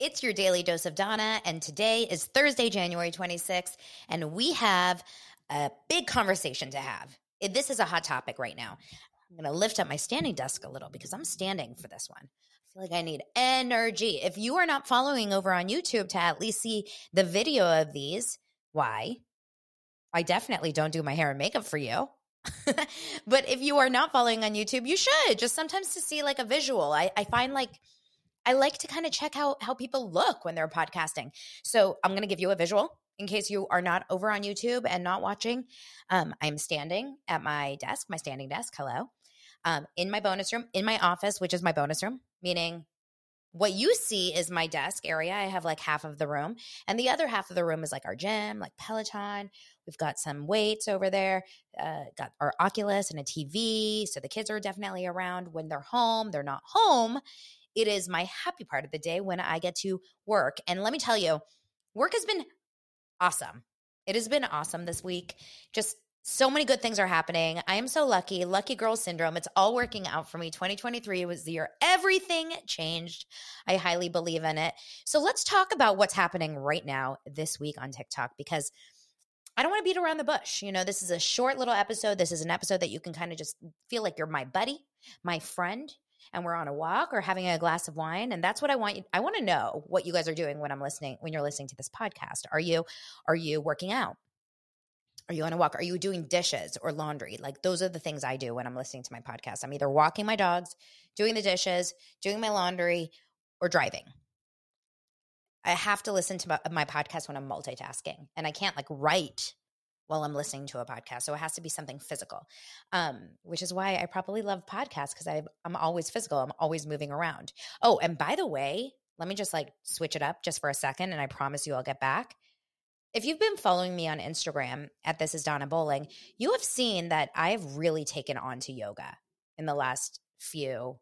It's your daily dose of Donna, and today is Thursday, January 26th, and we have a big conversation to have. This is a hot topic right now. I'm going to lift up my standing desk a little because I'm standing for this one. I feel like I need energy. If you are not following over on YouTube to at least see the video of these, why? I definitely don't do my hair and makeup for you. but if you are not following on YouTube, you should just sometimes to see like a visual. I, I find like I like to kind of check how how people look when they're podcasting. So I'm going to give you a visual in case you are not over on YouTube and not watching. Um, I'm standing at my desk, my standing desk. Hello, um, in my bonus room, in my office, which is my bonus room, meaning what you see is my desk area. I have like half of the room, and the other half of the room is like our gym, like Peloton. We've got some weights over there, uh, got our Oculus and a TV. So the kids are definitely around. When they're home, they're not home. It is my happy part of the day when I get to work. And let me tell you, work has been awesome. It has been awesome this week. Just so many good things are happening. I am so lucky. Lucky girl syndrome. It's all working out for me. 2023 was the year everything changed. I highly believe in it. So let's talk about what's happening right now this week on TikTok because I don't want to beat around the bush. You know, this is a short little episode. This is an episode that you can kind of just feel like you're my buddy, my friend and we're on a walk or having a glass of wine and that's what i want you i want to know what you guys are doing when i'm listening when you're listening to this podcast. Are you are you working out? Are you on a walk? Are you doing dishes or laundry? Like those are the things i do when i'm listening to my podcast. I'm either walking my dogs doing the dishes doing my laundry or driving. I have to listen to my, my podcast when i'm multitasking and i can't like write while I'm listening to a podcast. So it has to be something physical, um, which is why I probably love podcasts because I'm always physical. I'm always moving around. Oh, and by the way, let me just like switch it up just for a second, and I promise you I'll get back. If you've been following me on Instagram at This Is Donna Bowling, you have seen that I have really taken on to yoga in the last few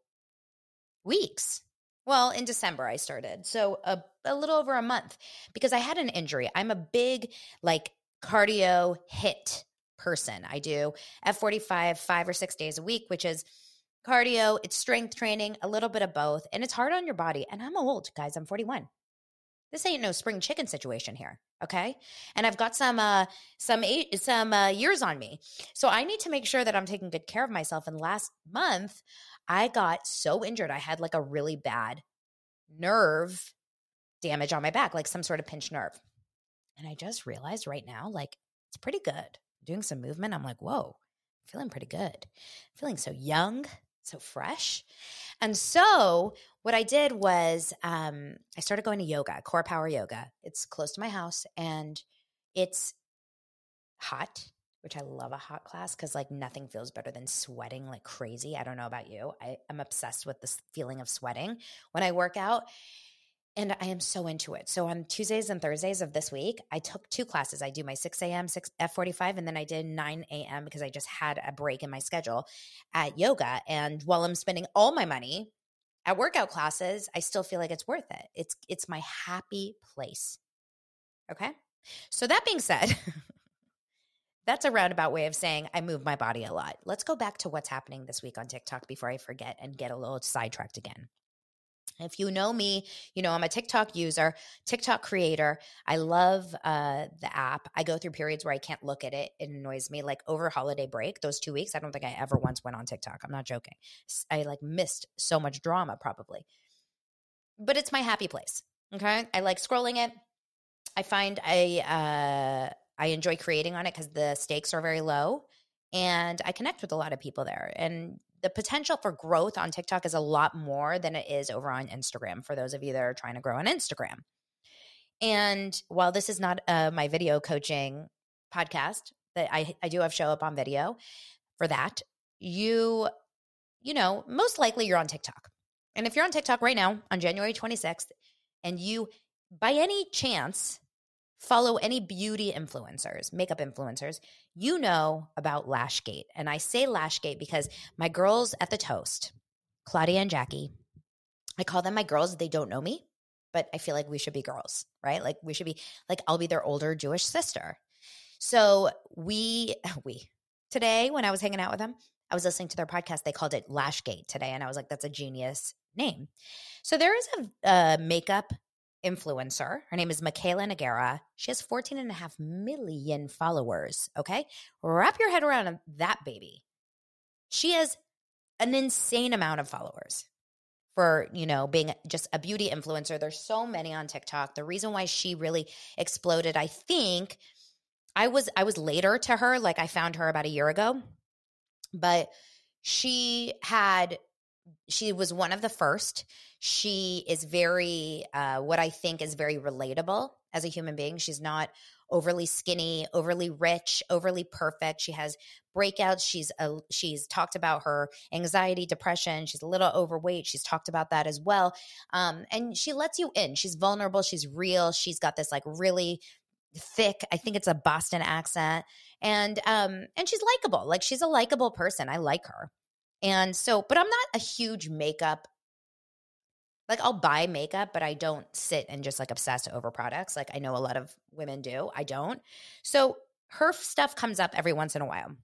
weeks. Well, in December I started. So a, a little over a month because I had an injury. I'm a big like cardio HIIT person. I do F45 five or six days a week, which is cardio, it's strength training, a little bit of both. And it's hard on your body. And I'm old, guys. I'm 41. This ain't no spring chicken situation here, okay? And I've got some uh some eight, some uh, years on me. So I need to make sure that I'm taking good care of myself and last month I got so injured. I had like a really bad nerve damage on my back, like some sort of pinched nerve. And I just realized right now, like, it's pretty good. Doing some movement, I'm like, whoa, feeling pretty good. Feeling so young, so fresh. And so what I did was um, I started going to yoga, core power yoga. It's close to my house and it's hot, which I love a hot class because like nothing feels better than sweating like crazy. I don't know about you. I am obsessed with this feeling of sweating when I work out and I am so into it. So on Tuesdays and Thursdays of this week, I took two classes. I do my 6 a.m., 6 F45, and then I did 9 a.m. because I just had a break in my schedule at yoga. And while I'm spending all my money at workout classes, I still feel like it's worth it. It's it's my happy place. Okay? So that being said, that's a roundabout way of saying I move my body a lot. Let's go back to what's happening this week on TikTok before I forget and get a little sidetracked again. If you know me, you know I'm a TikTok user, TikTok creator. I love uh, the app. I go through periods where I can't look at it. It annoys me. Like over holiday break, those two weeks, I don't think I ever once went on TikTok. I'm not joking. I like missed so much drama probably. but it's my happy place. Okay. I like scrolling it. I find I uh I enjoy creating on it because the stakes are very low and I connect with a lot of people there. And the potential for growth on TikTok is a lot more than it is over on Instagram for those of you that are trying to grow on Instagram. And while this is not uh, my video coaching podcast, that I, I do have show up on video for that, you, you know, most likely you're on TikTok. And if you're on TikTok right now on January 26th and you, by any chance, follow any beauty influencers, makeup influencers, you know about Lashgate. And I say Lashgate because my girls at the Toast, Claudia and Jackie, I call them my girls. They don't know me, but I feel like we should be girls, right? Like we should be like I'll be their older Jewish sister. So we we today when I was hanging out with them, I was listening to their podcast. They called it Lashgate today, and I was like, "That's a genius name." So there is a, a makeup influencer. Her name is Mikayla Nogueira. She has 14 and a half million followers. Okay. Wrap your head around that baby. She has an insane amount of followers for, you know, being just a beauty influencer. There's so many on TikTok. The reason why she really exploded, I think, I was I was later to her, like I found her about a year ago. But she had she was one of the first. She is very, uh, what I think is very relatable as a human being. She's not overly skinny, overly rich, overly perfect. She has breakouts. She's a, she's talked about her anxiety, depression. She's a little overweight. She's talked about that as well. Um, and she lets you in. She's vulnerable. She's real. She's got this like really thick. I think it's a Boston accent, and um, and she's likable. Like she's a likable person. I like her. And so, but I'm not a huge makeup. Like I'll buy makeup, but I don't sit and just like obsess over products. Like I know a lot of women do. I don't. So her stuff comes up every once in a while.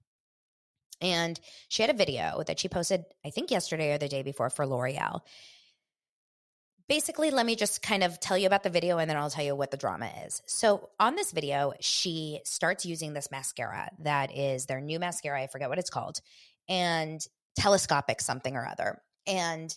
And she had a video that she posted, I think yesterday or the day before for L'Oreal. Basically, let me just kind of tell you about the video and then I'll tell you what the drama is. So, on this video, she starts using this mascara that is their new mascara. I forget what it's called. And telescopic something or other. And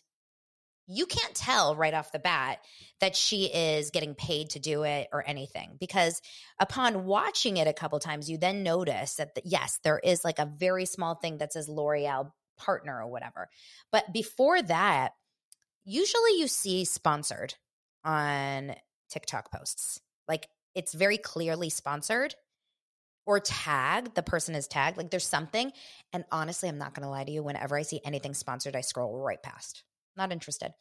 you can't tell right off the bat that she is getting paid to do it or anything because upon watching it a couple times you then notice that the, yes there is like a very small thing that says l'oreal partner or whatever but before that usually you see sponsored on tiktok posts like it's very clearly sponsored or tag the person is tagged like there's something. And honestly i'm not going to lie to you whenever i see anything sponsored i scroll right past. Not interested.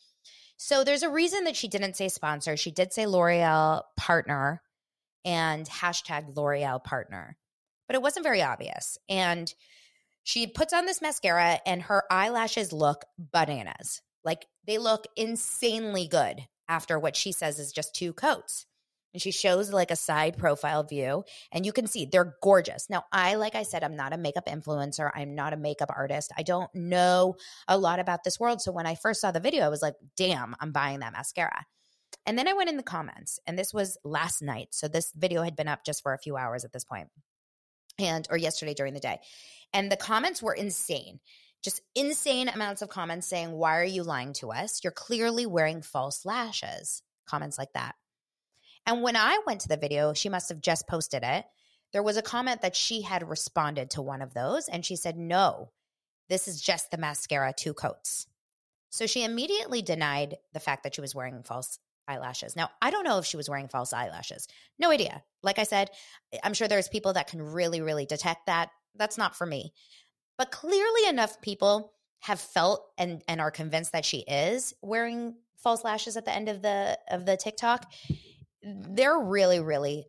So there's a reason that she didn't say sponsor. She did say l'oreal partner and hashtag l'oreal partner. But it wasn't very obvious. And she puts on this mascara and her eyelashes look bananas. Like they look insanely good after what she says is just two coats and she shows like a side profile view and you can see they're gorgeous. Now, I like I said I'm not a makeup influencer. I'm not a makeup artist. I don't know a lot about this world. So when I first saw the video, I was like, "Damn, I'm buying that mascara." And then I went in the comments and this was last night. So this video had been up just for a few hours at this point. And or yesterday during the day. And the comments were insane just insane amounts of comments saying, Why are you lying to us? You're clearly wearing false lashes. Comments like that. And when I went to the video, she must have just posted it. There was a comment that she had responded to one of those, and she said, No, this is just the mascara, two coats. So she immediately denied the fact that she was wearing false eyelashes. Now, I don't know if she was wearing false eyelashes. No idea. Like I said, I'm sure there's people that can really, really detect that. That's not for me. But clearly enough people have felt and, and are convinced that she is wearing false lashes at the end of the of the TikTok they're really, really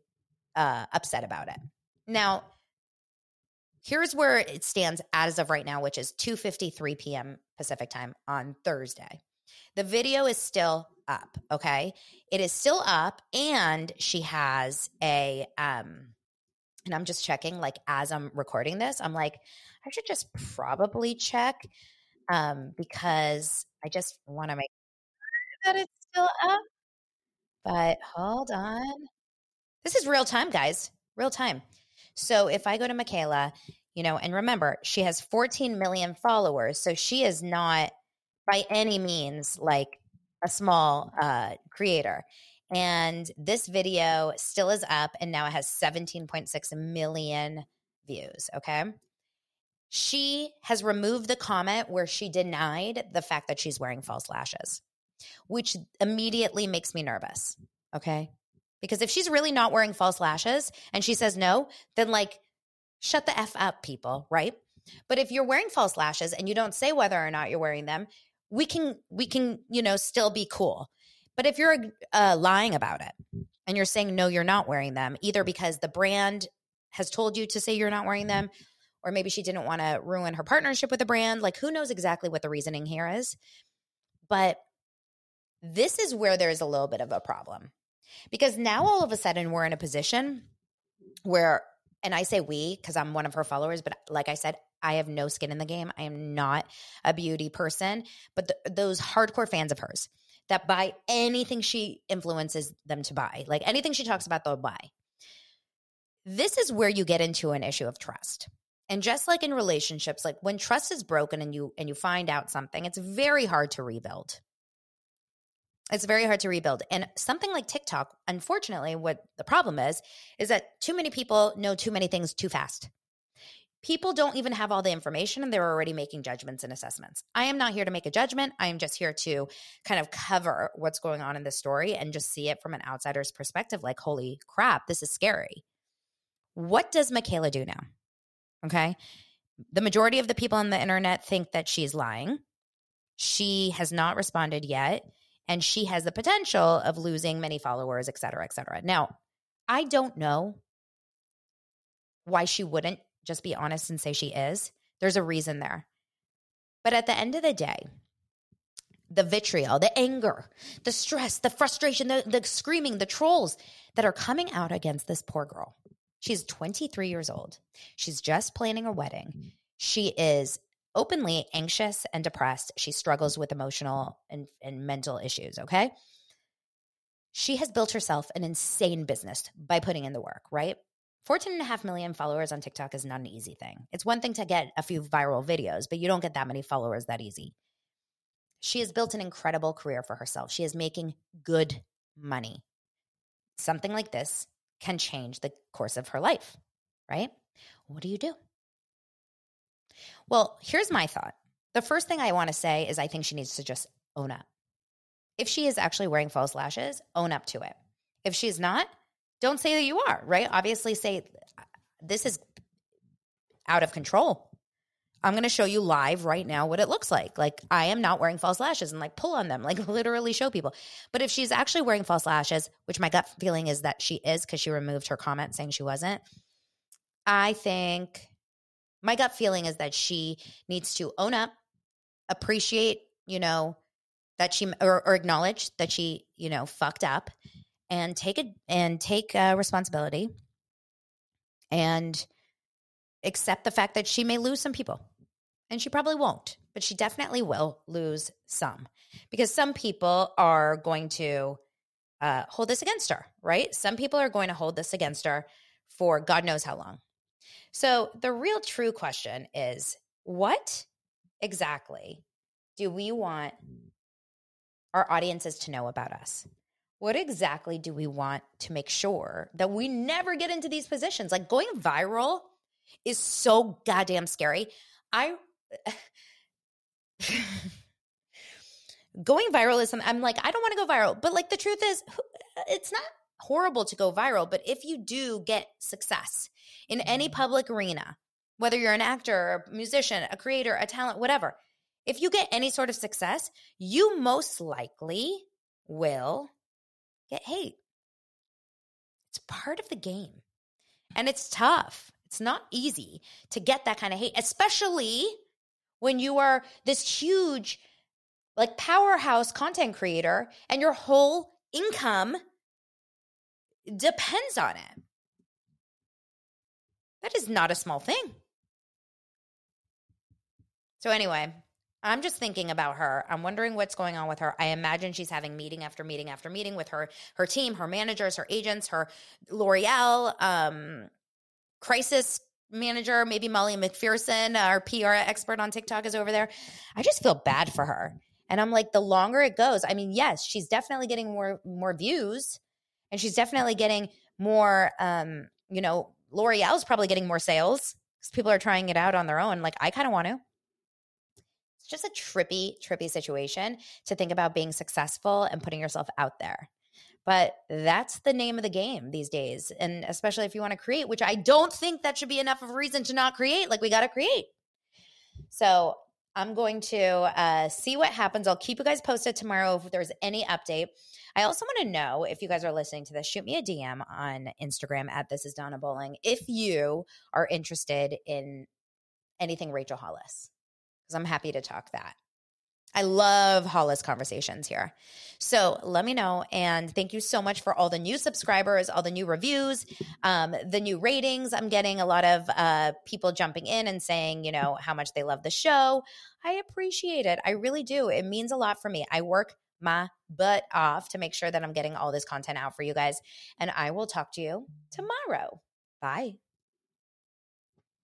uh, upset about it. Now, here's where it stands as of right now, which is 2:53 p.m. Pacific time on Thursday. The video is still up, okay? It is still up and she has a um and I'm just checking like as I'm recording this, I'm like I should just probably check um because I just want to make sure that it's still up. But hold on. This is real time, guys. Real time. So if I go to Mikayla, you know, and remember, she has 14 million followers. So she is not by any means like a small uh, creator. And this video still is up and now it has 17.6 million views. Okay. She has removed the comment where she denied the fact that she's wearing false lashes, which immediately makes me nervous. Okay. Because if she's really not wearing false lashes and she says no, then like shut the F up, people, right? But if you're wearing false lashes and you don't say whether or not you're wearing them, we can we can, you know, still be cool. But if you're uh, lying about it and you're saying no, you're not wearing them, either because the brand has told you to say you're not wearing them, or maybe she didn't want to ruin her partnership with the brand, like who knows exactly what the reasoning here is. But this is where there's a little bit of a problem because now all of a sudden we're in a position where, and I say we because I'm one of her followers, but like I said, I have no skin in the game. I am not a beauty person, but the, those hardcore fans of hers that buy anything she influences them to buy, like anything she talks about, they'll buy. This is where you get into an issue of trust. And just like in relationships, like when trust is broken and you and you find out something, it's very hard to rebuild. It's very hard to rebuild. And something like TikTok, unfortunately, what the problem is, is that too many people know too many things too fast. People don't even have all the information and they're already making judgments and assessments. I am not here to make a judgment. I am just here to kind of cover what's going on in this story and just see it from an outsider's perspective like, holy crap, this is scary. What does Mikayla do now? Okay. The majority of the people on the internet think that she's lying. She has not responded yet and she has the potential of losing many followers, et cetera, et cetera. Now, I don't know why she wouldn't just be honest and say she is. There's a reason there. But at the end of the day, the vitriol, the anger, the stress, the frustration, the, the screaming, the trolls that are coming out against this poor girl. She's 23 years old. She's just planning a wedding. Mm-hmm. She is openly anxious and depressed. She struggles with emotional and, and mental issues, okay? She has built herself an insane business by putting in the work, right? 14 and a half million followers on TikTok is not an easy thing. It's one thing to get a few viral videos, but you don't get that many followers that easy. She has built an incredible career for herself. She is making good money. Something like this can change the course of her life, right? What do you do? Well, here's my thought. The first thing I want to say is I think she needs to just own up. If she is actually wearing false lashes, own up to it. If she's not, don't say that you are, right? Obviously, say, this is out of control. I'm going to show you live right now what it looks like. Like, I am not wearing false lashes and like pull on them, like literally show people. But if she's actually wearing false lashes, which my gut feeling is that she is because she removed her comment saying she wasn't, I think my gut feeling is that she needs to own up, appreciate, you know, that she or, or acknowledge that she, you know, fucked up and take it and take uh, responsibility and accept the fact that she may lose some people. And she probably won't, but she definitely will lose some because some people are going to uh, hold this against her, right? Some people are going to hold this against her for God knows how long. So the real true question is what exactly do we want mm. our audiences to know about us? What exactly do we want to make sure that we never get into these positions? Like going viral is so goddamn scary. I going viral is something I'm like, I don't want to go viral. But like the truth is, uh, it's not horrible to go viral. But if you do get success, in any mm-hmm. public arena, whether you're an actor, a musician, a creator, a talent, whatever, if you get any sort of success, you most likely will get hate. It's part of the game. And it's tough. It's not easy to get that kind of hate, especially when you are this huge, like powerhouse content creator and your whole income depends on it. That is not a small thing. So, anyway, I'm just thinking about her. I'm wondering what's going on with her. I imagine she's having meeting after meeting after meeting with her her team, her managers, her agents, her L'Oreal um, crisis manager, maybe Molly McPherson, our PR expert on TikTok, is over there. I just feel bad for her. And I'm like, the longer it goes, I mean, yes, she's definitely getting more more views, and she's definitely getting more. Um, you know, L'Oreal's probably getting more sales because people are trying it out on their own. Like, I kind of want to. It's just a trippy, trippy situation to think about being successful and putting yourself out there. But that's the name of the game these days. And especially if you want to create, which I don't think that should be enough of a reason to not create. Like, we got to create. So I'm going to uh, see what happens. I'll keep you guys posted tomorrow if there's any update. I also want to know if you guys are listening to this, shoot me a DM on Instagram at this is Donna Bowling if you are interested in anything Rachel Hollis, because I'm happy to talk that. I love Hollis conversations here. So let me know. And thank you so much for all the new subscribers, all the new reviews, um, the new ratings. I'm getting a lot of uh, people jumping in and saying, you know, how much they love the show. I appreciate it. I really do. It means a lot for me. I work my butt off to make sure that I'm getting all this content out for you guys. And I will talk to you tomorrow. Bye.